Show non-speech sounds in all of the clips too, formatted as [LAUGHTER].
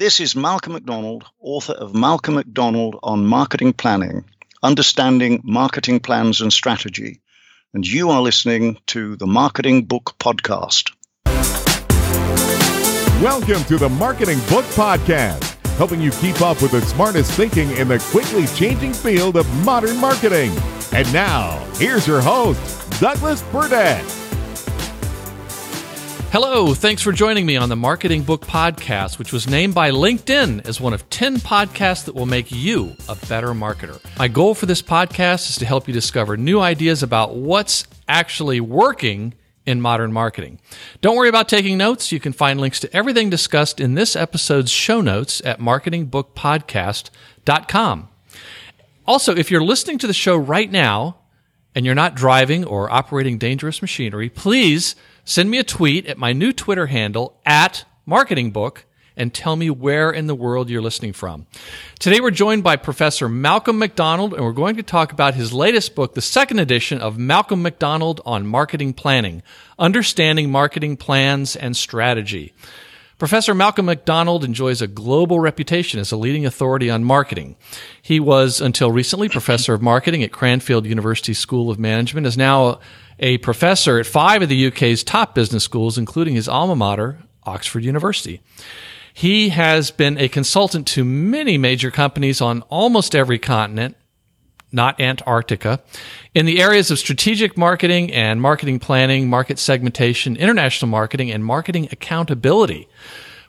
This is Malcolm McDonald, author of Malcolm McDonald on Marketing Planning, Understanding Marketing Plans and Strategy. And you are listening to the Marketing Book Podcast. Welcome to the Marketing Book Podcast, helping you keep up with the smartest thinking in the quickly changing field of modern marketing. And now, here's your host, Douglas Burdett. Hello, thanks for joining me on the Marketing Book Podcast, which was named by LinkedIn as one of 10 podcasts that will make you a better marketer. My goal for this podcast is to help you discover new ideas about what's actually working in modern marketing. Don't worry about taking notes. You can find links to everything discussed in this episode's show notes at marketingbookpodcast.com. Also, if you're listening to the show right now and you're not driving or operating dangerous machinery, please Send me a tweet at my new Twitter handle at marketingbook and tell me where in the world you're listening from. Today we're joined by Professor Malcolm McDonald and we're going to talk about his latest book, the second edition of Malcolm McDonald on Marketing Planning, Understanding Marketing Plans and Strategy. Professor Malcolm McDonald enjoys a global reputation as a leading authority on marketing. He was, until recently, professor of marketing at Cranfield University School of Management, is now a professor at five of the UK's top business schools, including his alma mater, Oxford University. He has been a consultant to many major companies on almost every continent, not Antarctica, in the areas of strategic marketing and marketing planning, market segmentation, international marketing, and marketing accountability.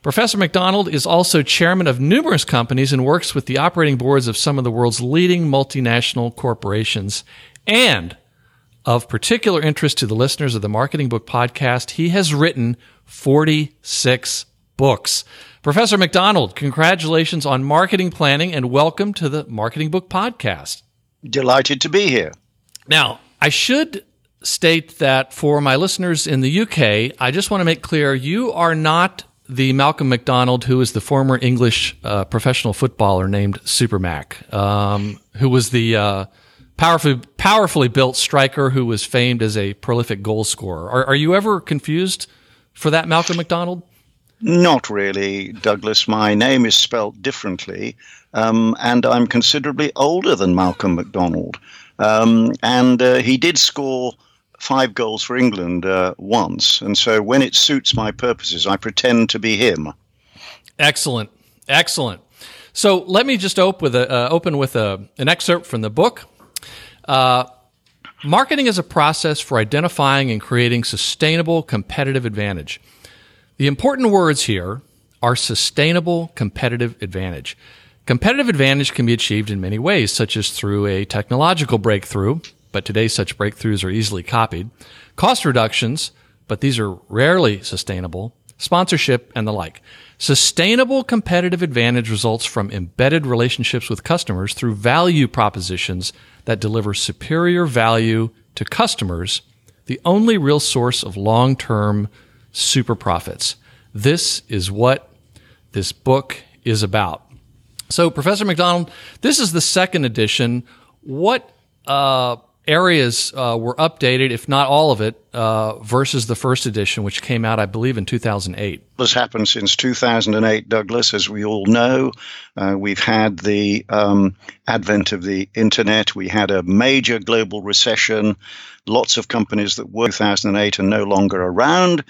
Professor McDonald is also chairman of numerous companies and works with the operating boards of some of the world's leading multinational corporations and of particular interest to the listeners of the Marketing Book Podcast, he has written 46 books. Professor McDonald, congratulations on marketing planning and welcome to the Marketing Book Podcast. Delighted to be here. Now, I should state that for my listeners in the UK, I just want to make clear you are not the Malcolm McDonald who is the former English uh, professional footballer named Super Mac, um, who was the uh, powerfully, powerfully built striker who was famed as a prolific goal scorer. Are, are you ever confused for that Malcolm McDonald? Not really, Douglas. My name is spelt differently, um, and I'm considerably older than Malcolm McDonald. Um, and uh, he did score five goals for England uh, once, and so when it suits my purposes, I pretend to be him. Excellent, excellent. So let me just open with a, uh, open with a, an excerpt from the book. Uh, marketing is a process for identifying and creating sustainable competitive advantage. The important words here are sustainable competitive advantage. Competitive advantage can be achieved in many ways, such as through a technological breakthrough, but today such breakthroughs are easily copied, cost reductions, but these are rarely sustainable, sponsorship, and the like. Sustainable competitive advantage results from embedded relationships with customers through value propositions that deliver superior value to customers, the only real source of long term super profits. This is what this book is about. So, Professor McDonald, this is the second edition. What uh, areas uh, were updated, if not all of it, uh, versus the first edition, which came out, I believe, in 2008. This happened since 2008, Douglas. As we all know, uh, we've had the um, advent of the internet. We had a major global recession. Lots of companies that were 2008 are no longer around.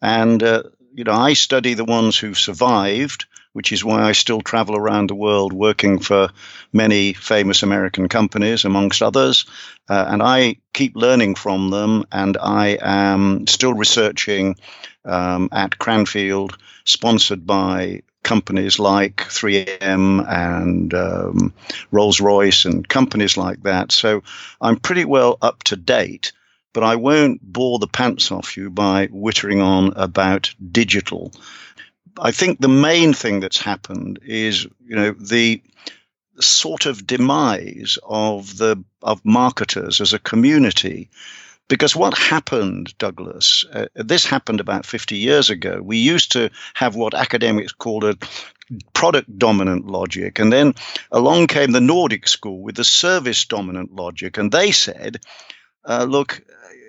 And, uh, you know, I study the ones who survived which is why I still travel around the world working for many famous American companies, amongst others. Uh, and I keep learning from them, and I am still researching um, at Cranfield, sponsored by companies like 3M and um, Rolls Royce and companies like that. So I'm pretty well up to date but I won't bore the pants off you by wittering on about digital. I think the main thing that's happened is, you know, the sort of demise of the of marketers as a community. Because what happened, Douglas, uh, this happened about 50 years ago. We used to have what academics called a product dominant logic. And then along came the Nordic school with the service dominant logic. And they said, uh, look,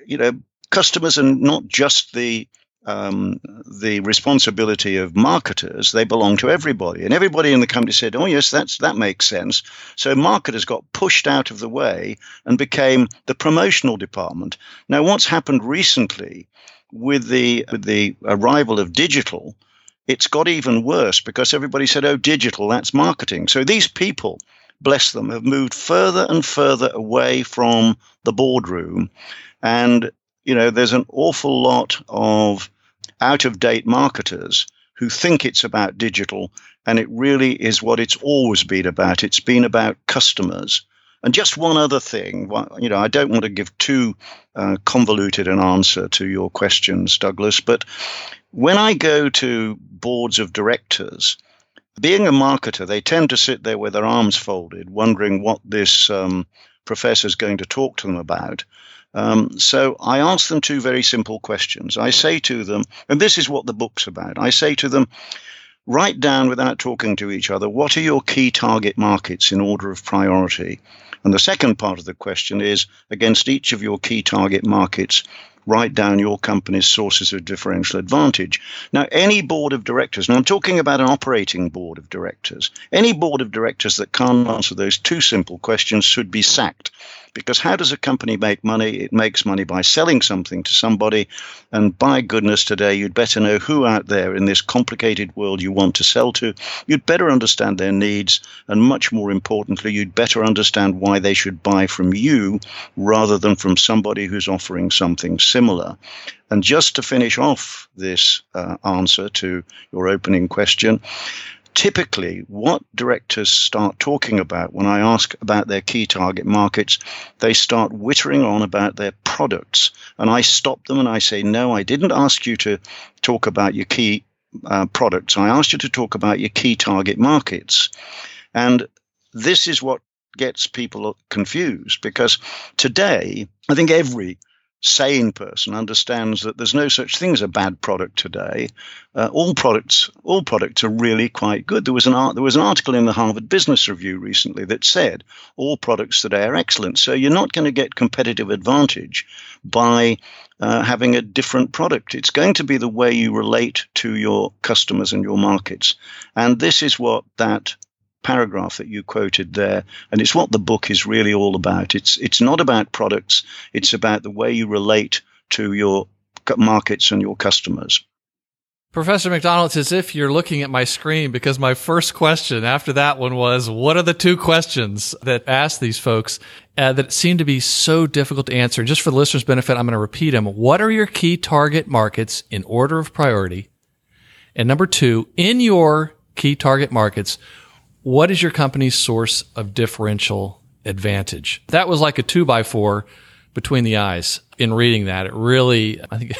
you know, customers are not just the um, the responsibility of marketers, they belong to everybody. And everybody in the company said, oh, yes, that's, that makes sense. So marketers got pushed out of the way and became the promotional department. Now, what's happened recently with the, with the arrival of digital, it's got even worse because everybody said, oh, digital, that's marketing. So these people, bless them, have moved further and further away from the boardroom. And, you know, there's an awful lot of out of date marketers who think it's about digital, and it really is what it's always been about. It's been about customers. And just one other thing, you know, I don't want to give too uh, convoluted an answer to your questions, Douglas, but when I go to boards of directors, being a marketer, they tend to sit there with their arms folded, wondering what this um, professor is going to talk to them about. Um, so I ask them two very simple questions. I say to them, and this is what the book's about I say to them, write down without talking to each other what are your key target markets in order of priority. And the second part of the question is against each of your key target markets, write down your company's sources of differential advantage. Now, any board of directors, now I'm talking about an operating board of directors, any board of directors that can't answer those two simple questions should be sacked. Because how does a company make money? It makes money by selling something to somebody. And by goodness, today, you'd better know who out there in this complicated world you want to sell to. You'd better understand their needs. And much more importantly, you'd better understand why they should buy from you rather than from somebody who's offering something similar. And just to finish off this uh, answer to your opening question, typically what directors start talking about when I ask about their key target markets, they start wittering on about their products. And I stop them and I say, no, I didn't ask you to talk about your key uh, products. I asked you to talk about your key target markets. And this is what gets people confused because today, I think every sane person understands that there's no such thing as a bad product today. Uh, all products, all products are really quite good. There was an art, there was an article in the Harvard Business Review recently that said all products today are excellent. So you're not going to get competitive advantage by uh, having a different product. It's going to be the way you relate to your customers and your markets, and this is what that paragraph that you quoted there, and it's what the book is really all about. It's it's not about products; it's about the way you relate to your markets and your customers. Professor McDonald, it's as if you're looking at my screen because my first question after that one was, what are the two questions that ask these folks uh, that seem to be so difficult to answer? Just for the listener's benefit, I'm going to repeat them. What are your key target markets in order of priority? And number two, in your key target markets, what is your company's source of differential advantage? That was like a two by four between the eyes in reading that. It really, I think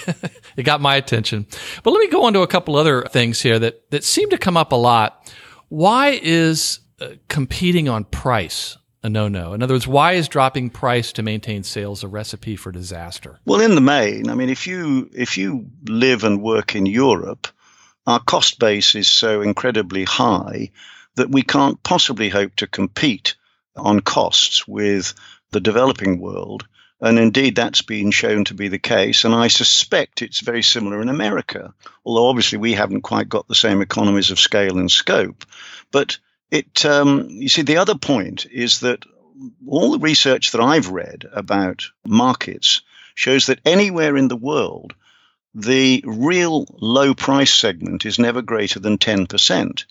[LAUGHS] it got my attention. But let me go on to a couple other things here that, that seem to come up a lot. Why is uh, competing on price a no-no? In other words, why is dropping price to maintain sales a recipe for disaster? Well, in the main, I mean, if you if you live and work in Europe, our cost base is so incredibly high that we can't possibly hope to compete on costs with the developing world. And indeed, that's been shown to be the case. And I suspect it's very similar in America, although obviously we haven't quite got the same economies of scale and scope. But it, um, you see, the other point is that all the research that I've read about markets shows that anywhere in the world, the real low price segment is never greater than 10%.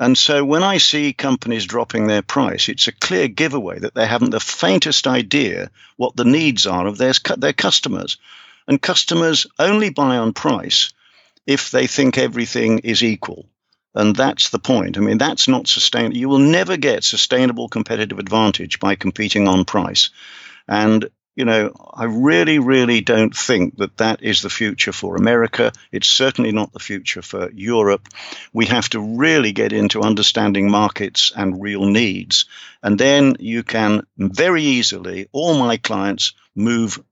And so when I see companies dropping their price, it's a clear giveaway that they haven't the faintest idea what the needs are of their, their customers. And customers only buy on price if they think everything is equal. And that's the point. I mean, that's not sustainable. You will never get sustainable competitive advantage by competing on price. And you know, I really, really don't think that that is the future for America. It's certainly not the future for Europe. We have to really get into understanding markets and real needs. And then you can very easily, all my clients move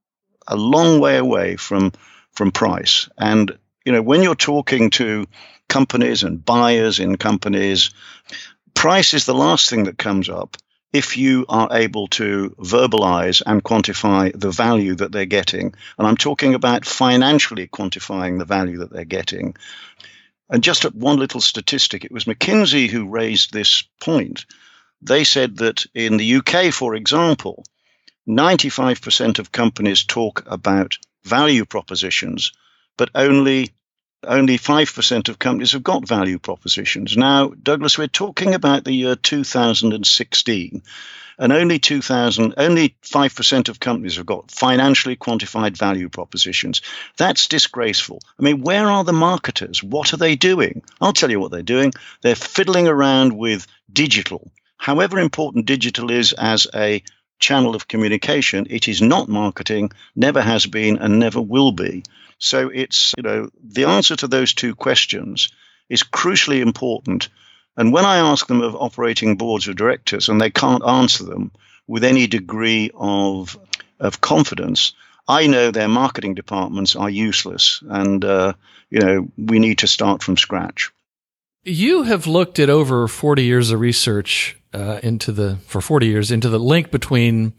a long way away from, from price. And, you know, when you're talking to companies and buyers in companies, price is the last thing that comes up if you are able to verbalize and quantify the value that they're getting, and I'm talking about financially quantifying the value that they're getting. And just at one little statistic it was McKinsey who raised this point. They said that in the UK, for example, 95% of companies talk about value propositions, but only only 5% of companies have got value propositions. Now, Douglas, we're talking about the year 2016, and only 2000, only 5% of companies have got financially quantified value propositions. That's disgraceful. I mean, where are the marketers? What are they doing? I'll tell you what they're doing. They're fiddling around with digital. However important digital is as a channel of communication, it is not marketing, never has been, and never will be. So it's, you know, the answer to those two questions is crucially important. And when I ask them of operating boards of directors and they can't answer them with any degree of, of confidence, I know their marketing departments are useless. And, uh, you know, we need to start from scratch. You have looked at over 40 years of research uh, into the, for 40 years, into the link between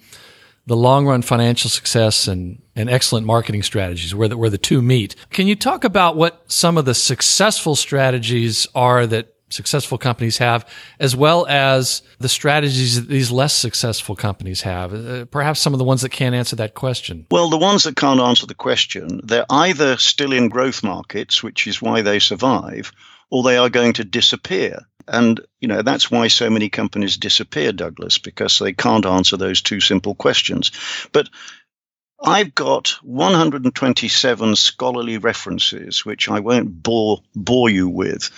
the long run financial success and, and excellent marketing strategies where the, where the two meet. Can you talk about what some of the successful strategies are that successful companies have, as well as the strategies that these less successful companies have? Uh, perhaps some of the ones that can't answer that question. Well, the ones that can't answer the question, they're either still in growth markets, which is why they survive, or they are going to disappear. And, you know, that's why so many companies disappear, Douglas, because they can't answer those two simple questions. But I've got 127 scholarly references, which I won't bore, bore you with.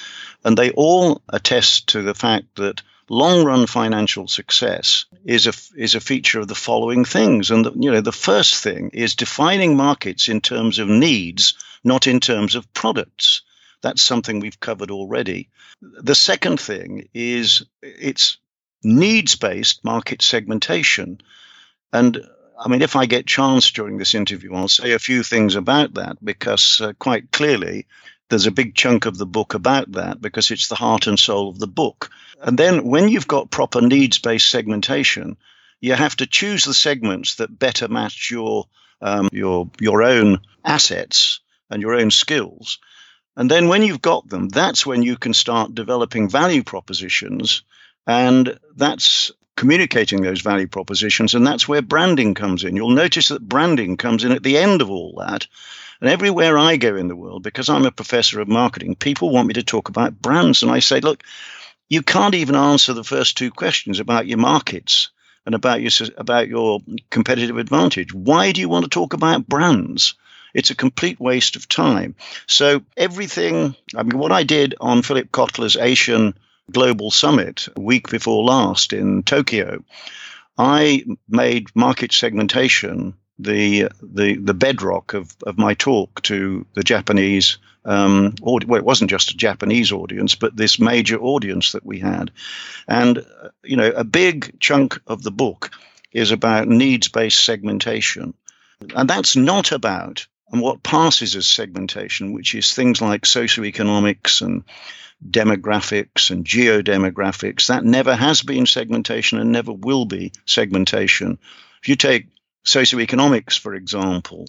And they all attest to the fact that long run financial success is a, is a feature of the following things. And, the, you know, the first thing is defining markets in terms of needs, not in terms of products. That's something we've covered already. The second thing is it's needs based market segmentation. And I mean, if I get chance during this interview, I'll say a few things about that because uh, quite clearly there's a big chunk of the book about that because it's the heart and soul of the book. And then when you've got proper needs based segmentation, you have to choose the segments that better match your um, your your own assets and your own skills. And then when you've got them, that's when you can start developing value propositions. And that's communicating those value propositions. And that's where branding comes in. You'll notice that branding comes in at the end of all that. And everywhere I go in the world, because I'm a professor of marketing, people want me to talk about brands. And I say, look, you can't even answer the first two questions about your markets and about your, about your competitive advantage. Why do you want to talk about brands? It's a complete waste of time. So everything, I mean, what I did on Philip Kotler's Asian Global Summit a week before last in Tokyo, I made market segmentation the the the bedrock of, of my talk to the Japanese um, well, it wasn't just a Japanese audience, but this major audience that we had, and uh, you know, a big chunk of the book is about needs-based segmentation, and that's not about and what passes as segmentation, which is things like socioeconomics and demographics and geodemographics, that never has been segmentation and never will be segmentation. If you take socioeconomics, for example,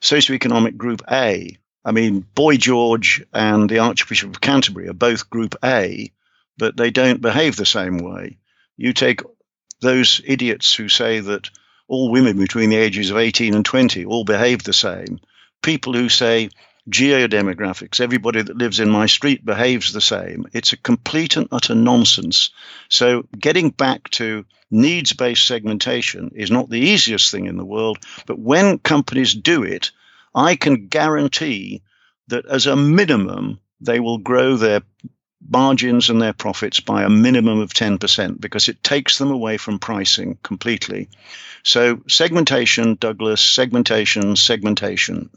socioeconomic group A, I mean, Boy George and the Archbishop of Canterbury are both group A, but they don't behave the same way. You take those idiots who say that all women between the ages of 18 and 20 all behave the same. People who say geodemographics, everybody that lives in my street behaves the same. It's a complete and utter nonsense. So, getting back to needs based segmentation is not the easiest thing in the world, but when companies do it, I can guarantee that as a minimum, they will grow their margins and their profits by a minimum of 10% because it takes them away from pricing completely. So, segmentation, Douglas, segmentation, segmentation.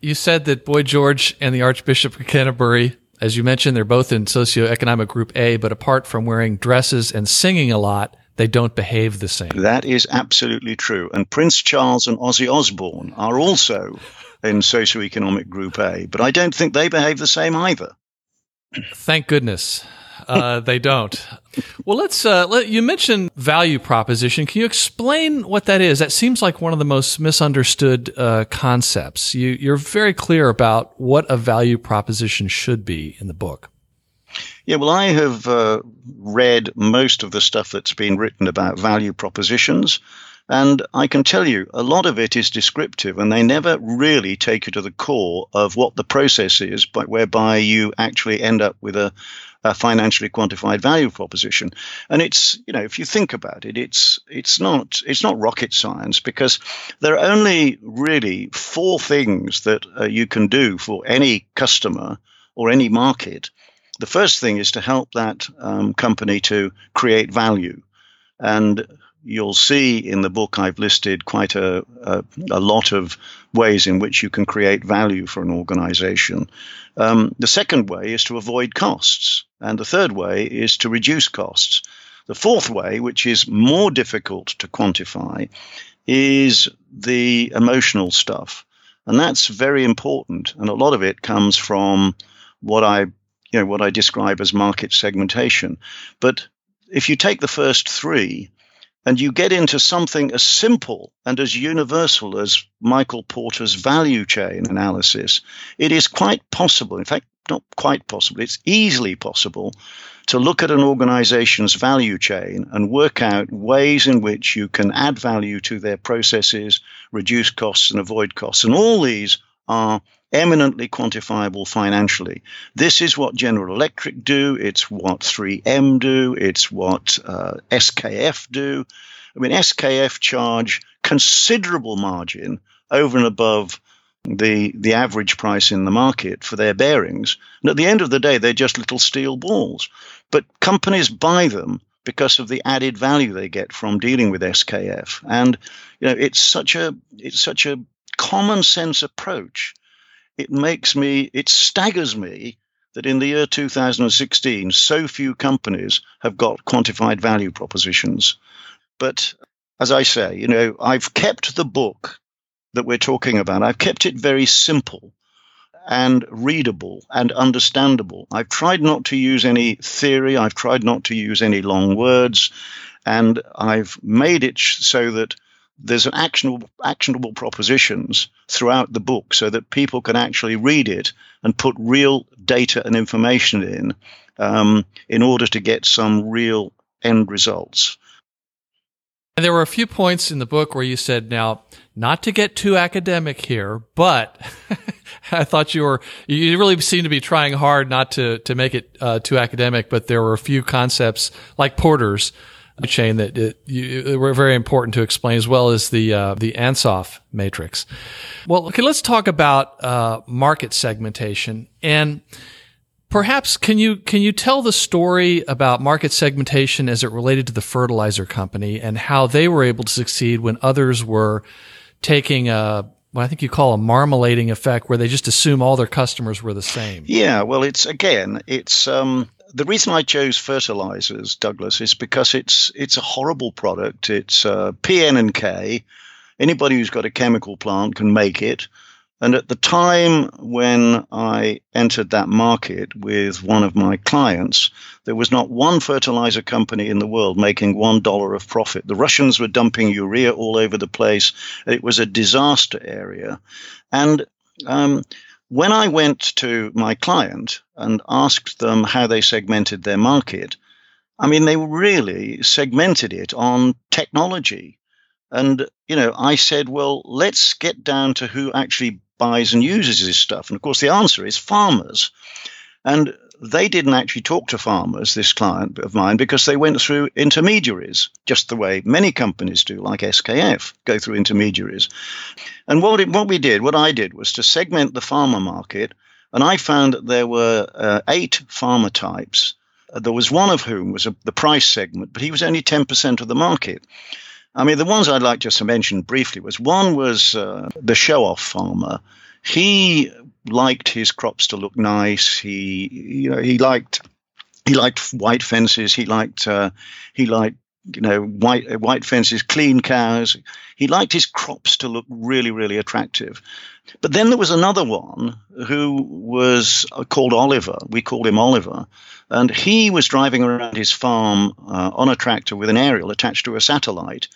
You said that Boy George and the Archbishop of Canterbury, as you mentioned, they're both in socioeconomic group A, but apart from wearing dresses and singing a lot, they don't behave the same. That is absolutely true. And Prince Charles and Ozzy Osbourne are also in socioeconomic group A, but I don't think they behave the same either. Thank goodness. uh, they don't. Well, let's. Uh, let, you mentioned value proposition. Can you explain what that is? That seems like one of the most misunderstood uh, concepts. You, you're very clear about what a value proposition should be in the book. Yeah, well, I have uh, read most of the stuff that's been written about value propositions. And I can tell you, a lot of it is descriptive, and they never really take you to the core of what the process is, but whereby you actually end up with a, a financially quantified value proposition. And it's, you know, if you think about it, it's it's not it's not rocket science because there are only really four things that uh, you can do for any customer or any market. The first thing is to help that um, company to create value. And you'll see in the book I've listed quite a, a, a, lot of ways in which you can create value for an organization. Um, the second way is to avoid costs, and the third way is to reduce costs. The fourth way, which is more difficult to quantify, is the emotional stuff. And that's very important. And a lot of it comes from what I, you know, what I describe as market segmentation. But if you take the first three, and you get into something as simple and as universal as Michael Porter's value chain analysis, it is quite possible, in fact, not quite possible, it's easily possible to look at an organization's value chain and work out ways in which you can add value to their processes, reduce costs, and avoid costs. And all these are eminently quantifiable financially. This is what General Electric do. It's what 3M do. It's what uh, SKF do. I mean, SKF charge considerable margin over and above the the average price in the market for their bearings. And at the end of the day, they're just little steel balls. But companies buy them because of the added value they get from dealing with SKF. And you know, it's such a it's such a common sense approach it makes me, it staggers me that in the year 2016, so few companies have got quantified value propositions. But as I say, you know, I've kept the book that we're talking about, I've kept it very simple and readable and understandable. I've tried not to use any theory, I've tried not to use any long words, and I've made it so that there's an actionable actionable propositions throughout the book so that people can actually read it and put real data and information in um, in order to get some real end results. And there were a few points in the book where you said, now, not to get too academic here, but [LAUGHS] I thought you were, you really seem to be trying hard not to, to make it uh, too academic, but there were a few concepts like Porter's chain that it, you, were very important to explain, as well as the uh, the Ansoff matrix. Well, okay, let's talk about uh, market segmentation and. Perhaps can you can you tell the story about market segmentation as it related to the fertilizer company and how they were able to succeed when others were taking a what I think you call a marmalading effect, where they just assume all their customers were the same. Yeah, well, it's again, it's um, the reason I chose fertilizers, Douglas, is because it's it's a horrible product. It's uh, PN and K. Anybody who's got a chemical plant can make it. And at the time when I entered that market with one of my clients, there was not one fertilizer company in the world making one dollar of profit. The Russians were dumping urea all over the place. It was a disaster area. And um, when I went to my client and asked them how they segmented their market, I mean, they really segmented it on technology. And, you know, I said, well, let's get down to who actually buys and uses this stuff. And of course, the answer is farmers. And they didn't actually talk to farmers, this client of mine, because they went through intermediaries, just the way many companies do, like SKF, go through intermediaries. And what, it, what we did, what I did, was to segment the farmer market, and I found that there were uh, eight farmer types. There was one of whom was a, the price segment, but he was only 10% of the market. I mean, the ones I'd like just to mention briefly was one was uh, the show off farmer. He liked his crops to look nice. He, you know, he liked he liked white fences. He liked uh, he liked you know, white white fences, clean cows. He liked his crops to look really, really attractive. But then there was another one who was called Oliver. We called him Oliver, and he was driving around his farm uh, on a tractor with an aerial attached to a satellite.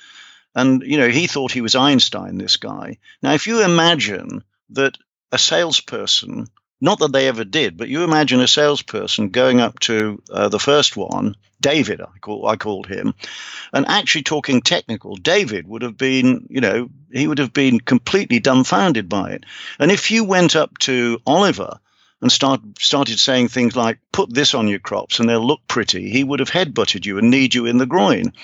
And you know, he thought he was Einstein. This guy. Now, if you imagine that a salesperson not that they ever did, but you imagine a salesperson going up to uh, the first one, David, I, call, I called him, and actually talking technical. David would have been, you know, he would have been completely dumbfounded by it. And if you went up to Oliver and start, started saying things like, put this on your crops and they'll look pretty, he would have headbutted you and kneed you in the groin.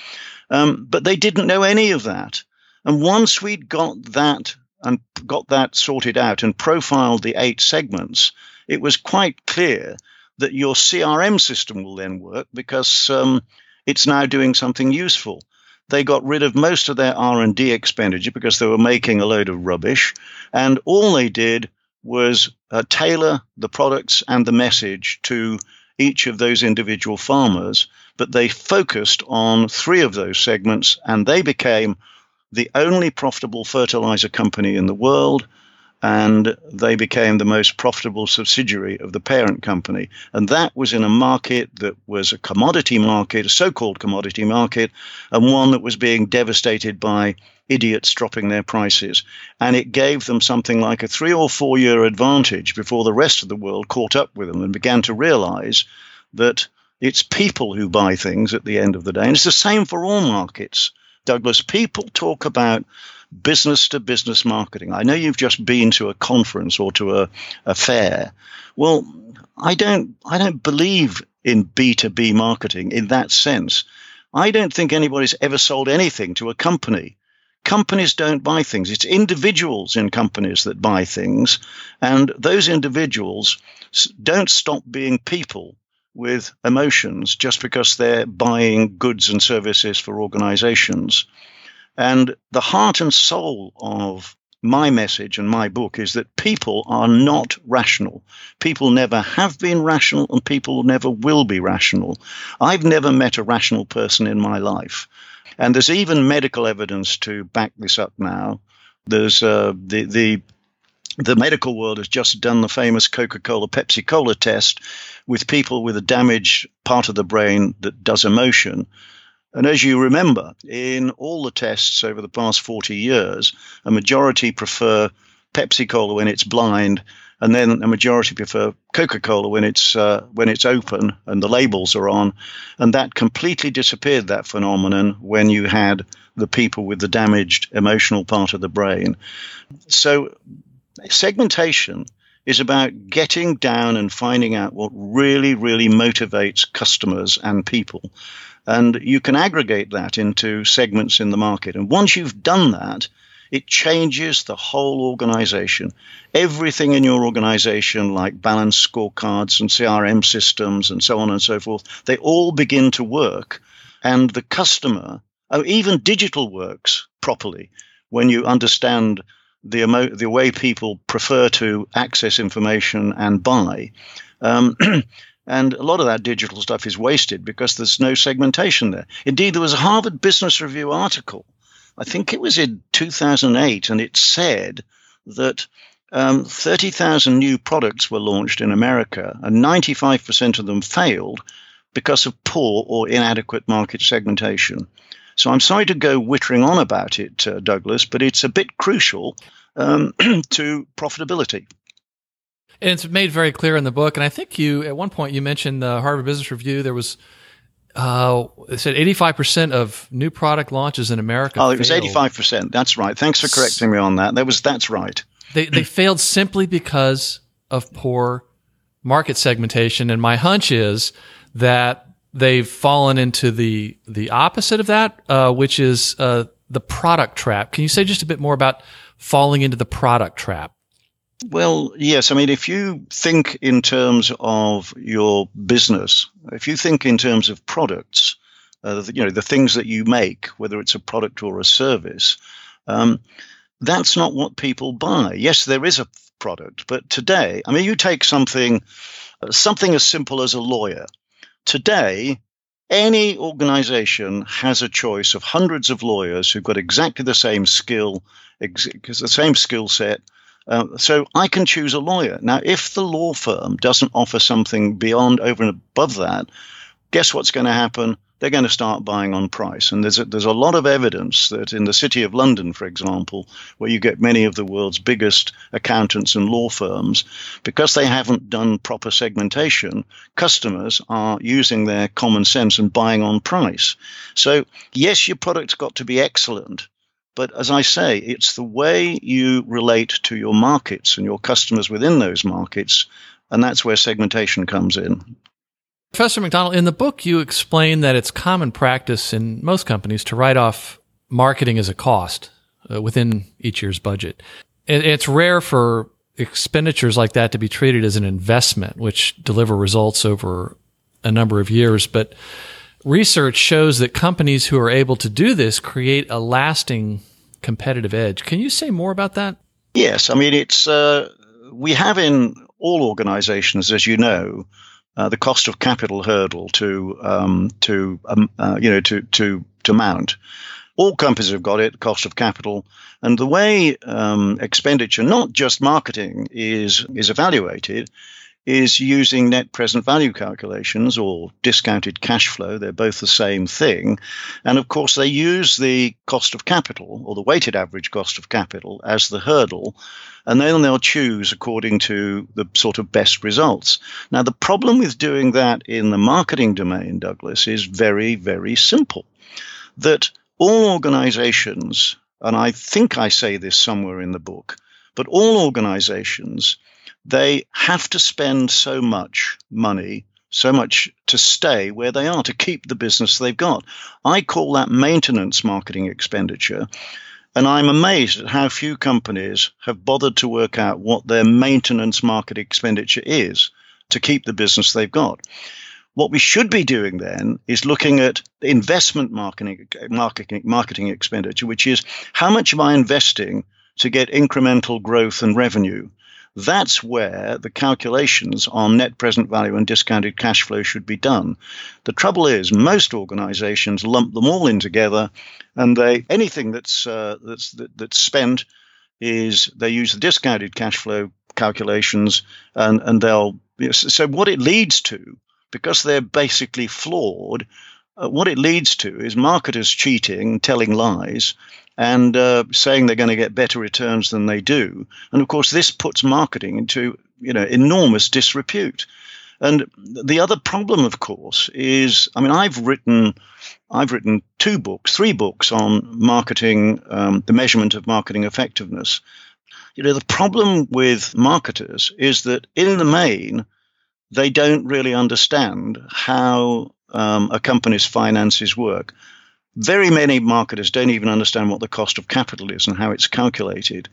Um, but they didn't know any of that. And once we'd got that and got that sorted out and profiled the eight segments, it was quite clear that your CRM system will then work because um, it's now doing something useful. They got rid of most of their R&D expenditure because they were making a load of rubbish, and all they did was uh, tailor the products and the message to each of those individual farmers. But they focused on three of those segments, and they became the only profitable fertilizer company in the world, and they became the most profitable subsidiary of the parent company. And that was in a market that was a commodity market, a so called commodity market, and one that was being devastated by idiots dropping their prices. And it gave them something like a three or four year advantage before the rest of the world caught up with them and began to realize that it's people who buy things at the end of the day. And it's the same for all markets. Douglas, people talk about business to business marketing. I know you've just been to a conference or to a, a fair. Well, I don't I don't believe in B2B marketing in that sense. I don't think anybody's ever sold anything to a company. Companies don't buy things. It's individuals in companies that buy things. And those individuals don't stop being people with emotions just because they're buying goods and services for organizations. And the heart and soul of my message and my book is that people are not rational. People never have been rational and people never will be rational. I've never met a rational person in my life. And there's even medical evidence to back this up now. There's uh, the, the the medical world has just done the famous Coca Cola Pepsi Cola test with people with a damaged part of the brain that does emotion. And as you remember, in all the tests over the past 40 years, a majority prefer Pepsi Cola when it's blind, and then a majority prefer Coca Cola when it's uh, when it's open and the labels are on, and that completely disappeared that phenomenon when you had the people with the damaged emotional part of the brain. So segmentation is about getting down and finding out what really, really motivates customers and people. And you can aggregate that into segments in the market. And once you've done that, it changes the whole organization. Everything in your organization, like balance scorecards and CRM systems and so on and so forth, they all begin to work. And the customer, oh, even digital works properly when you understand the emo- the way people prefer to access information and buy. Um, [CLEARS THROAT] and a lot of that digital stuff is wasted because there's no segmentation there. Indeed, there was a Harvard Business Review article, I think it was in 2008, and it said that um, 30,000 new products were launched in America, and 95% of them failed because of poor or inadequate market segmentation. So I'm sorry to go wittering on about it, uh, Douglas, but it's a bit crucial um, [CLEARS THROAT] to profitability. And it's made very clear in the book. And I think you, at one point, you mentioned the Harvard Business Review. There was, uh, it said 85% of new product launches in America. Oh, it was 85%. That's right. Thanks for correcting me on that. That was, that's right. They, they failed simply because of poor market segmentation. And my hunch is that they've fallen into the the opposite of that, uh, which is uh, the product trap. Can you say just a bit more about falling into the product trap? Well, yes. I mean, if you think in terms of your business, if you think in terms of products, uh, you know, the things that you make, whether it's a product or a service, um, that's not what people buy. Yes, there is a product, but today, I mean, you take something, something as simple as a lawyer. Today, any organization has a choice of hundreds of lawyers who've got exactly the same skill, ex- the same skill set. Uh, so I can choose a lawyer. Now, if the law firm doesn't offer something beyond, over and above that, guess what's going to happen? They're going to start buying on price. And there's a, there's a lot of evidence that in the city of London, for example, where you get many of the world's biggest accountants and law firms, because they haven't done proper segmentation, customers are using their common sense and buying on price. So yes, your product's got to be excellent. But as I say, it's the way you relate to your markets and your customers within those markets, and that's where segmentation comes in. Professor McDonald, in the book, you explain that it's common practice in most companies to write off marketing as a cost uh, within each year's budget. it's rare for expenditures like that to be treated as an investment, which deliver results over a number of years. But research shows that companies who are able to do this create a lasting competitive edge. Can you say more about that? Yes. I mean, it's, uh, we have in all organizations, as you know, uh, the cost of capital hurdle to um, to um, uh, you know to to to mount. All companies have got it, cost of capital, and the way um, expenditure, not just marketing, is is evaluated, is using net present value calculations or discounted cash flow. They're both the same thing. And of course, they use the cost of capital or the weighted average cost of capital as the hurdle. And then they'll choose according to the sort of best results. Now, the problem with doing that in the marketing domain, Douglas, is very, very simple. That all organizations, and I think I say this somewhere in the book, but all organizations they have to spend so much money, so much to stay where they are, to keep the business they've got. I call that maintenance marketing expenditure. And I'm amazed at how few companies have bothered to work out what their maintenance market expenditure is to keep the business they've got. What we should be doing then is looking at investment marketing, marketing, marketing expenditure, which is how much am I investing to get incremental growth and revenue? That's where the calculations on net present value and discounted cash flow should be done. The trouble is, most organizations lump them all in together, and they anything that's uh, that's that, that's spent is they use the discounted cash flow calculations, and and they'll so what it leads to because they're basically flawed. Uh, what it leads to is marketers cheating, telling lies, and uh, saying they're going to get better returns than they do. And of course, this puts marketing into you know enormous disrepute. And the other problem, of course, is I mean, I've written I've written two books, three books on marketing, um, the measurement of marketing effectiveness. You know, the problem with marketers is that in the main, they don't really understand how um, a company's finances work. Very many marketers don't even understand what the cost of capital is and how it's calculated.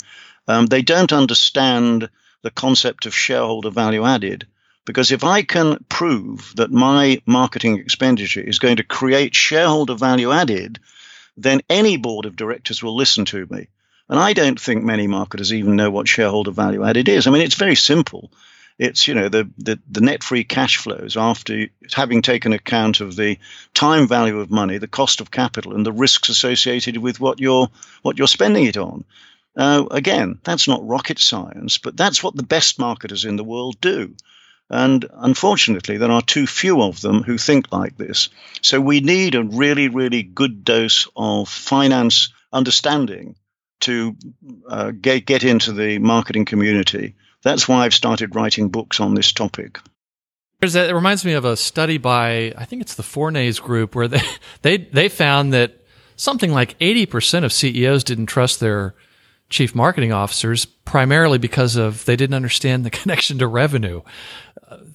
Um, they don't understand the concept of shareholder value added. Because if I can prove that my marketing expenditure is going to create shareholder value added, then any board of directors will listen to me. And I don't think many marketers even know what shareholder value added is. I mean, it's very simple. It's you know the, the the net free cash flows after having taken account of the time value of money, the cost of capital, and the risks associated with what you're what you're spending it on. Uh, again, that's not rocket science, but that's what the best marketers in the world do. And unfortunately, there are too few of them who think like this. So we need a really, really good dose of finance understanding to uh, get, get into the marketing community that's why I've started writing books on this topic. It reminds me of a study by I think it's the Fournaise Group where they [LAUGHS] they they found that something like eighty percent of CEOs didn't trust their chief marketing officers primarily because of they didn't understand the [LAUGHS] connection to revenue.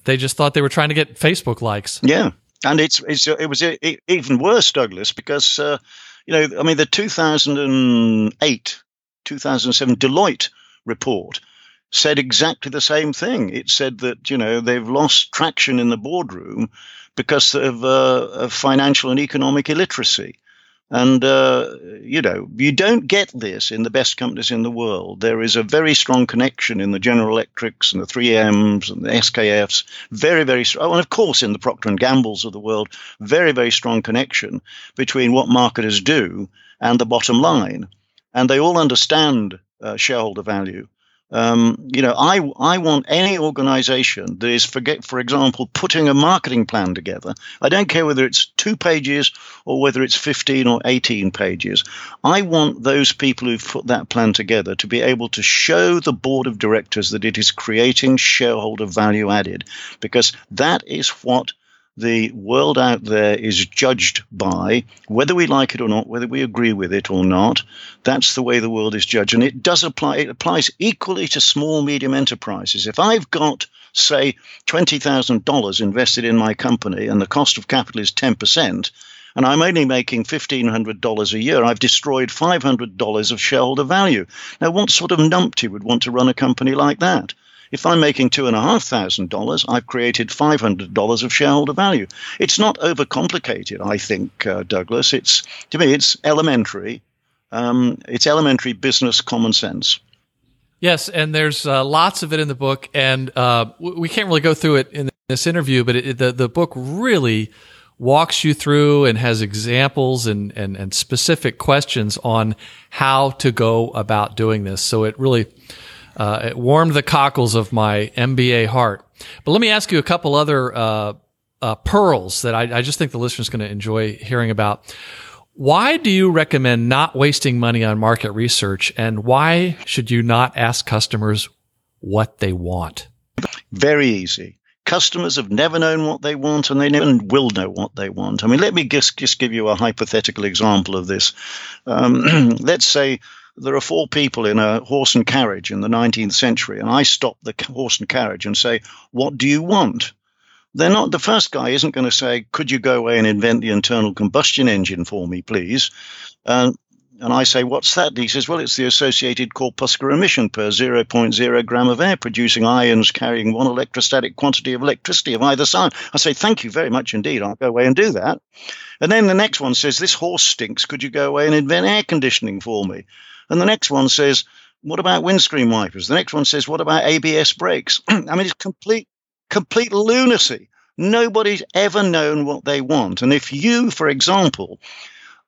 They just thought they were trying to get Facebook likes. Yeah, and it's, it's it was even worse, Douglas, because uh, you know I mean the two thousand and eight, two thousand seven Deloitte report said exactly the same thing. It said that you know they've lost traction in the boardroom because of, uh, of financial and economic illiteracy. And, uh, you know, you don't get this in the best companies in the world. There is a very strong connection in the General Electrics and the 3Ms and the SKFs. Very, very strong. Oh, and of course, in the Procter and Gambles of the world, very, very strong connection between what marketers do and the bottom line. And they all understand uh, shareholder value. Um, you know, I I want any organization that is, forget, for example, putting a marketing plan together. I don't care whether it's two pages or whether it's 15 or 18 pages. I want those people who've put that plan together to be able to show the board of directors that it is creating shareholder value added, because that is what the world out there is judged by, whether we like it or not, whether we agree with it or not. That's the way the world is judged. And it does apply, it applies equally to small, medium enterprises. If I've got, say, $20,000 invested in my company and the cost of capital is 10%, and I'm only making $1,500 a year, I've destroyed $500 of shareholder value. Now, what sort of numpty would want to run a company like that? If I'm making $2,500, I've created $500 of shareholder value. It's not overcomplicated, I think, uh, Douglas. It's To me, it's elementary. Um, it's elementary business common sense. Yes, and there's uh, lots of it in the book, and uh, we can't really go through it in this interview, but it, the the book really walks you through and has examples and, and, and specific questions on how to go about doing this. So it really uh, it warmed the cockles of my MBA heart. But let me ask you a couple other uh, uh, pearls that I, I, just think the listener's going to enjoy hearing about. Why do you recommend not wasting money on market research, and why should you not ask customers what they want? Very easy. Customers have never known what they want, and they never will know what they want. I mean, let me just, just give you a hypothetical example of this. Um, [CLEARS THROAT] let's say there are four people in a horse and carriage in the 19th century, and I stop the horse and carriage and say, What do you want? They're not, the first guy isn't going to say, Could you go away and invent the internal combustion engine for me, please? Uh, and I say, What's that? And he says, Well, it's the associated corpuscular emission per 0.0 gram of air, producing ions carrying one electrostatic quantity of electricity of either side. I say, Thank you very much indeed. I'll go away and do that. And then the next one says, This horse stinks. Could you go away and invent air conditioning for me? And the next one says, what about windscreen wipers? The next one says, what about ABS brakes? [CLEARS THROAT] I mean, it's complete, complete lunacy. Nobody's ever known what they want. And if you, for example,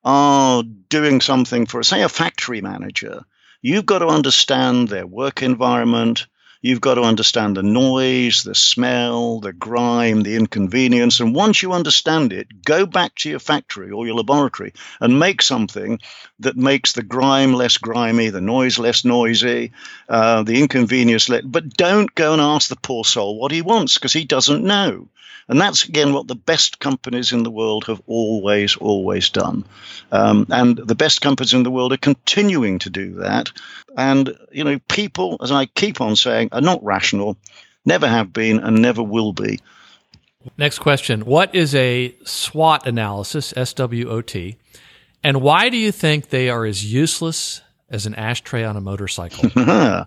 are doing something for, say, a factory manager, you've got to understand their work environment, You've got to understand the noise, the smell, the grime, the inconvenience. And once you understand it, go back to your factory or your laboratory and make something that makes the grime less grimy, the noise less noisy, uh, the inconvenience less. But don't go and ask the poor soul what he wants because he doesn't know. And that's again what the best companies in the world have always, always done. Um, and the best companies in the world are continuing to do that. And, you know, people, as I keep on saying, are not rational, never have been, and never will be. Next question What is a SWOT analysis, S W O T, and why do you think they are as useless as an ashtray on a motorcycle? [LAUGHS]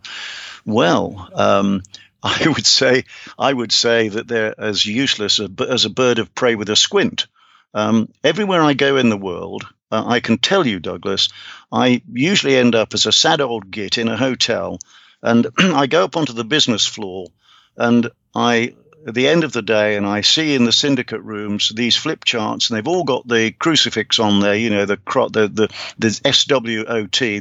well, um, I would say I would say that they're as useless as a bird of prey with a squint. Um, everywhere I go in the world, uh, I can tell you, Douglas, I usually end up as a sad old git in a hotel, and [CLEARS THROAT] I go up onto the business floor, and I at the end of the day, and I see in the syndicate rooms these flip charts, and they've all got the crucifix on there, you know, the the the, the SWOT,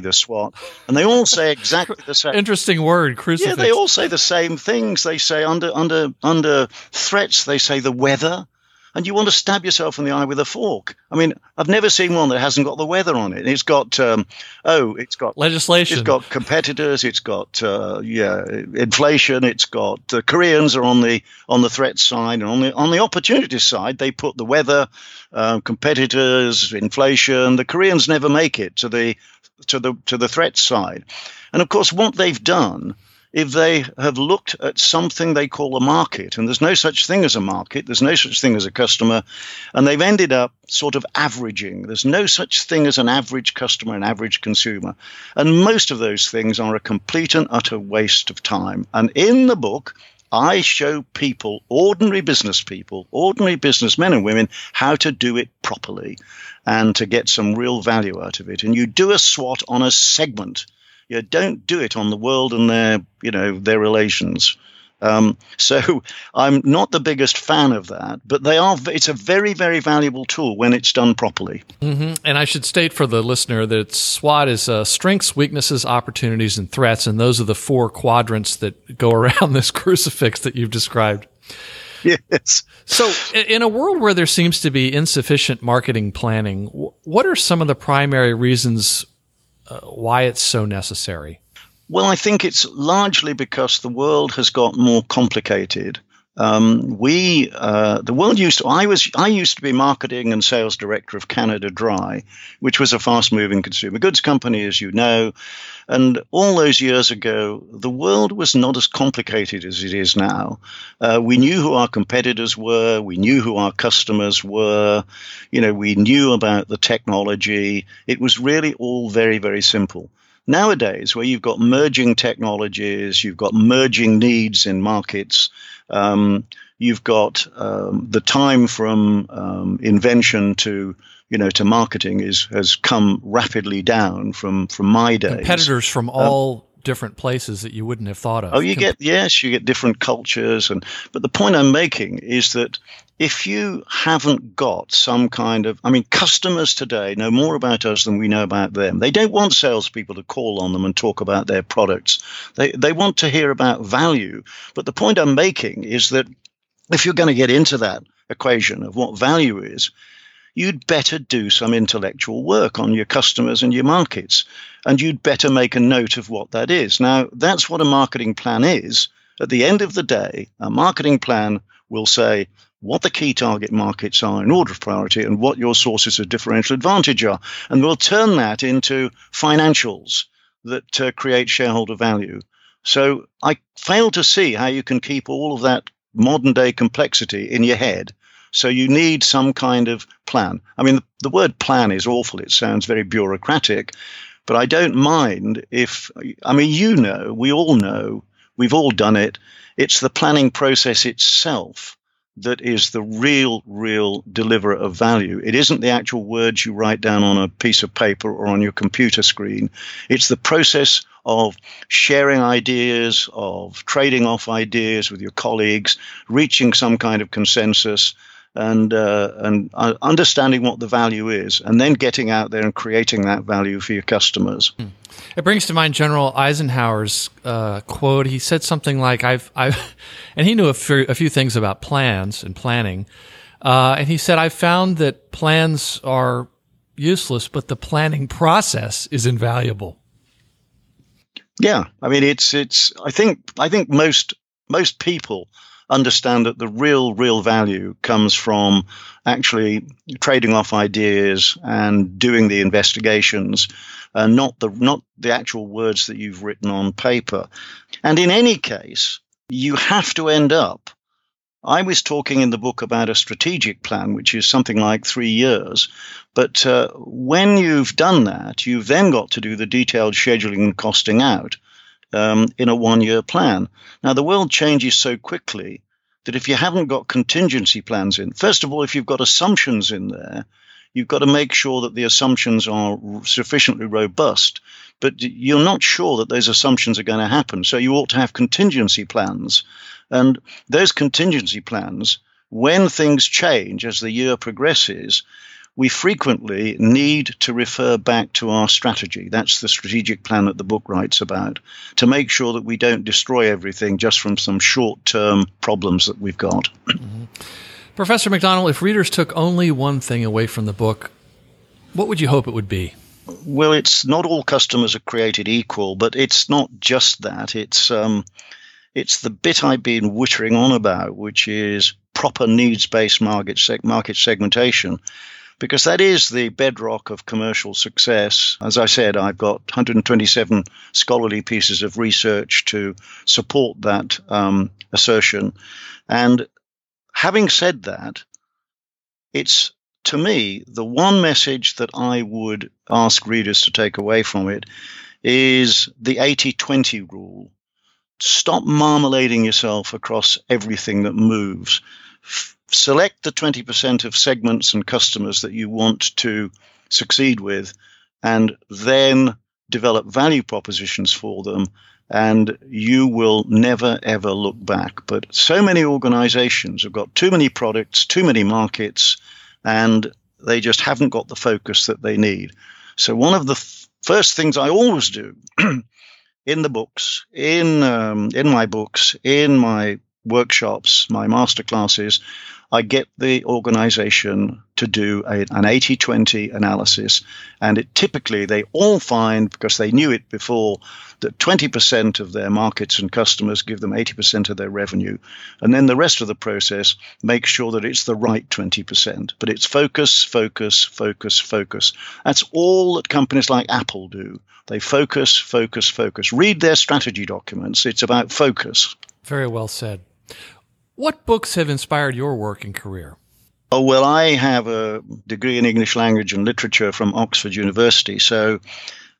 the SWOT, and they all say exactly the same. [LAUGHS] Interesting word, crucifix. Yeah, they all say the same things. They say under under under threats, they say the weather and you want to stab yourself in the eye with a fork. I mean, I've never seen one that hasn't got the weather on it. It's got um, oh, it's got legislation. It's got competitors. It's got uh, yeah, inflation. It's got the Koreans are on the on the threat side, and on the on the opportunity side, they put the weather, uh, competitors, inflation. The Koreans never make it to the to the to the threat side, and of course, what they've done if they have looked at something they call a market, and there's no such thing as a market, there's no such thing as a customer, and they've ended up sort of averaging. There's no such thing as an average customer, an average consumer. And most of those things are a complete and utter waste of time. And in the book, I show people, ordinary business people, ordinary businessmen and women, how to do it properly properly and to get some real value out of it. And you do a SWOT on a segment. You don't do it on the world and their, you know, their relations. Um, so [LAUGHS] I'm not the biggest fan of that, but they are. It's a very, very valuable tool when it's done properly. Mm-hmm. And I should state for the listener that SWOT is uh, strengths, weaknesses, opportunities, and threats, and those are the four quadrants that go [LAUGHS] around this crucifix that you've described. Yes. So, in a world where there seems to be insufficient marketing planning, what are some of the primary reasons why it's so necessary? Well, I think it's largely because the world has got more complicated. Um, we, uh, the world used to, I was, I used to be marketing and sales director of Canada Dry, which was a fast moving consumer goods company, as you know. And all those years ago, the world was not as complicated as it is now. Uh, we knew who our competitors were. We knew who our customers were. You know, we knew about the technology. It was really all very, very simple. Nowadays, where you've got merging technologies, you've got merging needs in markets, um, you've got um, the time from um, invention to you know to marketing is has come rapidly down from from my days. Competitors from um, all different places that you wouldn't have thought of. Oh, you get yes, you get different cultures, and but the point I'm making is that if you haven't got some kind of, I mean, customers today know more about us than we know about them. They don't want salespeople to call on them and talk about their products. They they want to hear about value. But the point I'm making is that if you're going to get into that equation of what value is, you'd better do some intellectual work on your customers and your markets. And you'd better make a note of what that is. Now, that's what a marketing plan is. At the end of the day, a marketing plan will say what the key target markets are in order of priority and what your sources of differential advantage are. And we'll turn that into financials that uh, create shareholder value. So I fail to see how you can keep all of that modern day complexity in your head so you need some kind of plan. I mean, the, word plan is awful. It sounds very bureaucratic, but I don't mind if, I mean, you know, we all know, we've all done it. It's the planning process itself that is the real, real deliverer of value. It isn't the actual words you write down on a piece of paper or on your computer screen. It's the process of sharing ideas, of trading off ideas with your colleagues, reaching some kind of consensus, and uh, and uh, understanding what the value is, and then getting out there and creating that value for your customers. Hmm. It brings to mind General Eisenhower's uh, quote. He said something like, "I've, I've," [LAUGHS] and he knew a few, a few things about plans and planning. Uh, and he said, "I've found that plans are useless, but the planning process is invaluable." Yeah, I mean, it's it's. I think I think most most people understand that the real, real value comes from actually trading off ideas and doing the investigations, uh, not the not the actual words that you've written on paper. And in any case, you have to end up. I was talking in the book about a strategic plan, which is something like three years. But uh, when you've done that, you've then got to do the detailed scheduling and costing out um, in a one year plan. Now, the world changes so quickly that if you haven't got contingency plans in, first of all, if you've got assumptions in there, you've got to make sure that the assumptions are sufficiently robust. But you're not sure that those assumptions are going to happen. So you ought to have contingency plans. And those contingency plans, when things change as the year progresses, we frequently need to refer back to our strategy. That's the strategic plan that the book writes about to make sure that we don't destroy everything just from some short term problems that we've got. Mm-hmm. Professor McDonald, if readers took only one thing away from the book, what would you hope it would be? Well, it's not all customers are created equal, but it's not just that. It's um, it's the bit I've been wittering on about, which is proper needs-based market seg- market segmentation because that is the bedrock of commercial success. As I said, I've got 127 scholarly pieces of research to support that um, assertion. And having said that, it's to me the one message that I would ask readers to take away from it is the 80 20 rule. Stop marmalading yourself across everything that moves select the 20% of segments and customers that you want to succeed with, and then develop value propositions for them and you will never ever look back. But so many organizations have got too many products, too many markets, and they just haven't got the focus that they need. So, one of the f- first things I always do [CLEARS THROAT] in the books, in, um, in my books, in my workshops, my master classes, I get the organization to do a, an 80 20 analysis. And it typically they all find, because they knew it before, that 20% of their markets and customers give them 80% of their revenue. And then the rest of the process makes sure that it's the right 20%. But it's focus, focus, focus, focus. That's all that companies like Apple do. They focus, focus, focus. Read their strategy documents. It's about focus. Very well said. What books have inspired your work and career? Oh, well, I have a degree in English language and literature from Oxford University. So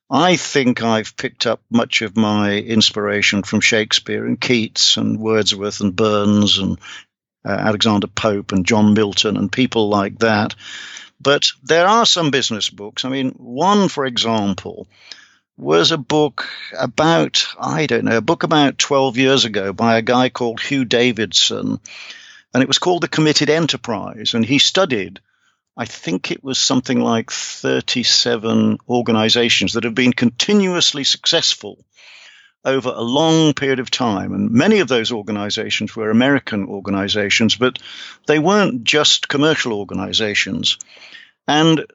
I think I've picked up much of my inspiration from Shakespeare and Keats and Wordsworth and Burns and uh, Alexander Pope and John Milton and people like that. But there are some business books. I mean, one, for example, was a book about, I don't know, a book about 12 years ago by a guy called Hugh Davidson. And it was called The Committed Enterprise. And he studied, I think it was something like 37 organizations that have been continuously successful over a long period of time. And many of those organizations were American organizations, but they weren't just commercial organizations. And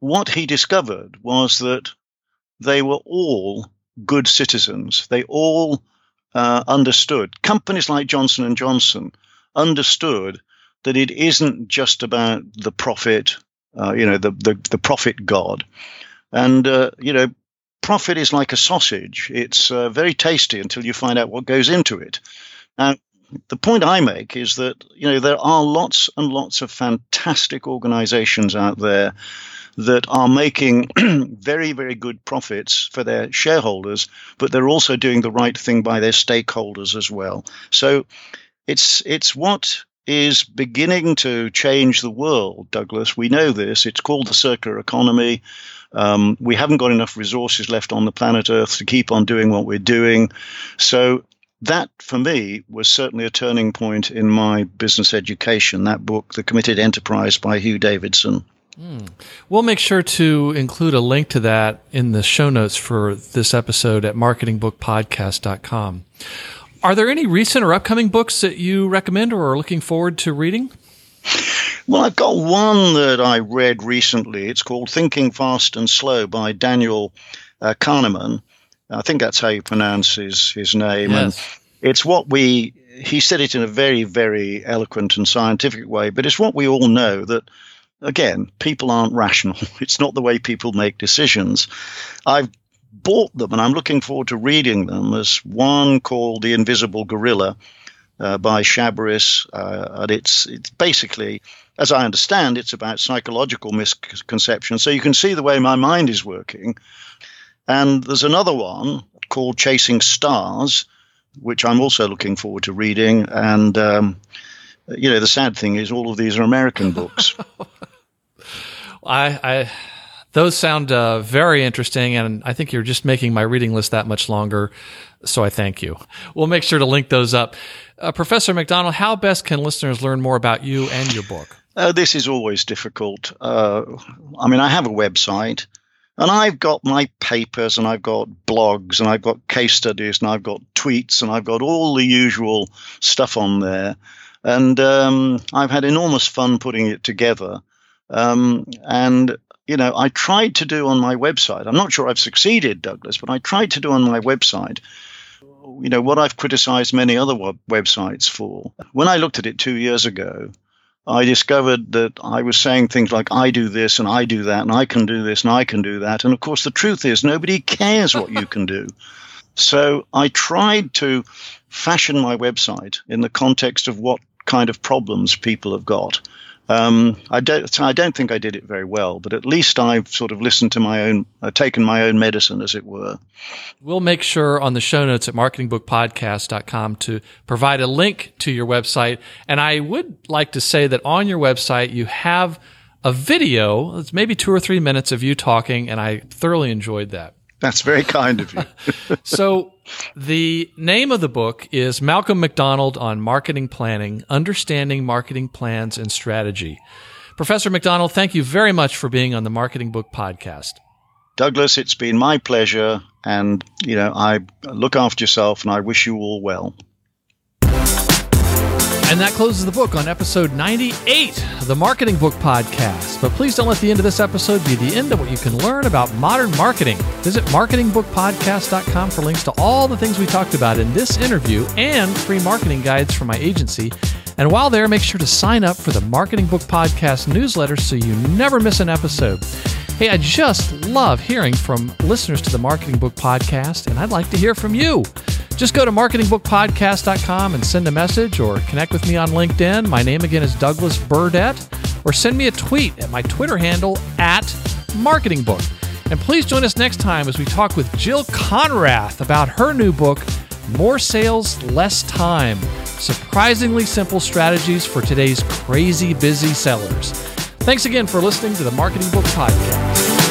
what he discovered was that they were all good citizens. They all uh, understood. Companies like Johnson and Johnson understood that it isn't just about the profit, uh, you know, the, the, the profit god, and uh, you know, profit is like a sausage. It's uh, very tasty until you find out what goes into it. Now, the point I make is that you know there are lots and lots of fantastic organizations out there that are making [CLEARS THROAT] very, very good profits for their shareholders, but they're also doing the right thing by their stakeholders as well. So it's it's what is beginning to change the world, Douglas. We know this. It's called the circular economy. Um, we haven't got enough resources left on the planet Earth to keep on doing what we're doing. So that for me was certainly a turning point in my business education. That book, The Committed Enterprise by Hugh Davidson. Mm. We'll make sure to include a link to that in the show notes for this episode at marketingbookpodcast.com. Are there any recent or upcoming books that you recommend or are looking forward to reading? Well, I've got one that I read recently. It's called Thinking Fast and Slow by Daniel uh, Kahneman. I think that's how you pronounce his, his name. Yes. And it's what we, he said it in a very, very eloquent and scientific way, but it's what we all know that again, people aren't rational. [LAUGHS] It's not the way people make decisions. I've bought them and I'm looking forward to reading them. There's one called The Invisible Gorilla uh, by Chabris, uh, and it's, it's basically, as I understand, it's about psychological misconceptions. So you can see the way my mind is working. And there's another one called Chasing Stars, which I'm also looking forward to reading. And, um, you know, the sad thing is all of these are American books. [LAUGHS] I, I those sound uh, very interesting, and I think you're just making my reading list that much longer. So I thank you. We'll make sure to link those up. Uh, Professor McDonald, how best can listeners learn more about you and your book? Uh, this is always difficult. Uh, I mean, I have a website, and I've got my papers, and I've got blogs, and I've got case studies, and I've got tweets, and I've got all the usual stuff on there. And um, I've had enormous fun putting it together. Um, and you know, I tried to do on my website. I'm not sure I've succeeded, Douglas, but I tried to do on my website. You know what I've criticized many other web- websites for. When I looked at it two years ago, I discovered that I was saying things like, I do this and I do that and I can do this and I can do that. And of course, the truth is, nobody cares what you can do. [LAUGHS] So I tried to fashion my website in the context of what kind of problems people have got. Um, I don't. I don't think I did it very well, but at least I've sort of listened to my own, uh, taken my own medicine, as it were. We'll make sure on the show notes at marketingbookpodcast.com to provide a link to your website. And I would like to say that on your website you have a video. It's maybe two or three minutes of you talking, and I thoroughly enjoyed that. That's very kind of you. [LAUGHS] so, the name of the book is Malcolm McDonald on Marketing Planning Understanding Marketing Plans and Strategy. Professor McDonald, thank you very much for being on the Marketing Book Podcast. Douglas, it's been my pleasure. And, you know, I look after yourself and I wish you all well. And that closes the book on episode 98 of the Marketing Book Podcast. But please don't let the end of this episode be the end of what you can learn about modern marketing. Visit marketingbookpodcast.com for links to all the things we talked about in this interview and free marketing guides from my agency. And while there, make sure to sign up for the Marketing Book Podcast newsletter so you never miss an episode. Hey, I just love hearing from listeners to the Marketing Book Podcast, and I'd like to hear from you. Just go to marketingbookpodcast.com and send a message or connect with me on LinkedIn. My name again is Douglas Burdett, or send me a tweet at my Twitter handle at marketingbook. And please join us next time as we talk with Jill Konrath about her new book, More Sales, Less Time Surprisingly Simple Strategies for Today's Crazy Busy Sellers. Thanks again for listening to the Marketing Book Podcast.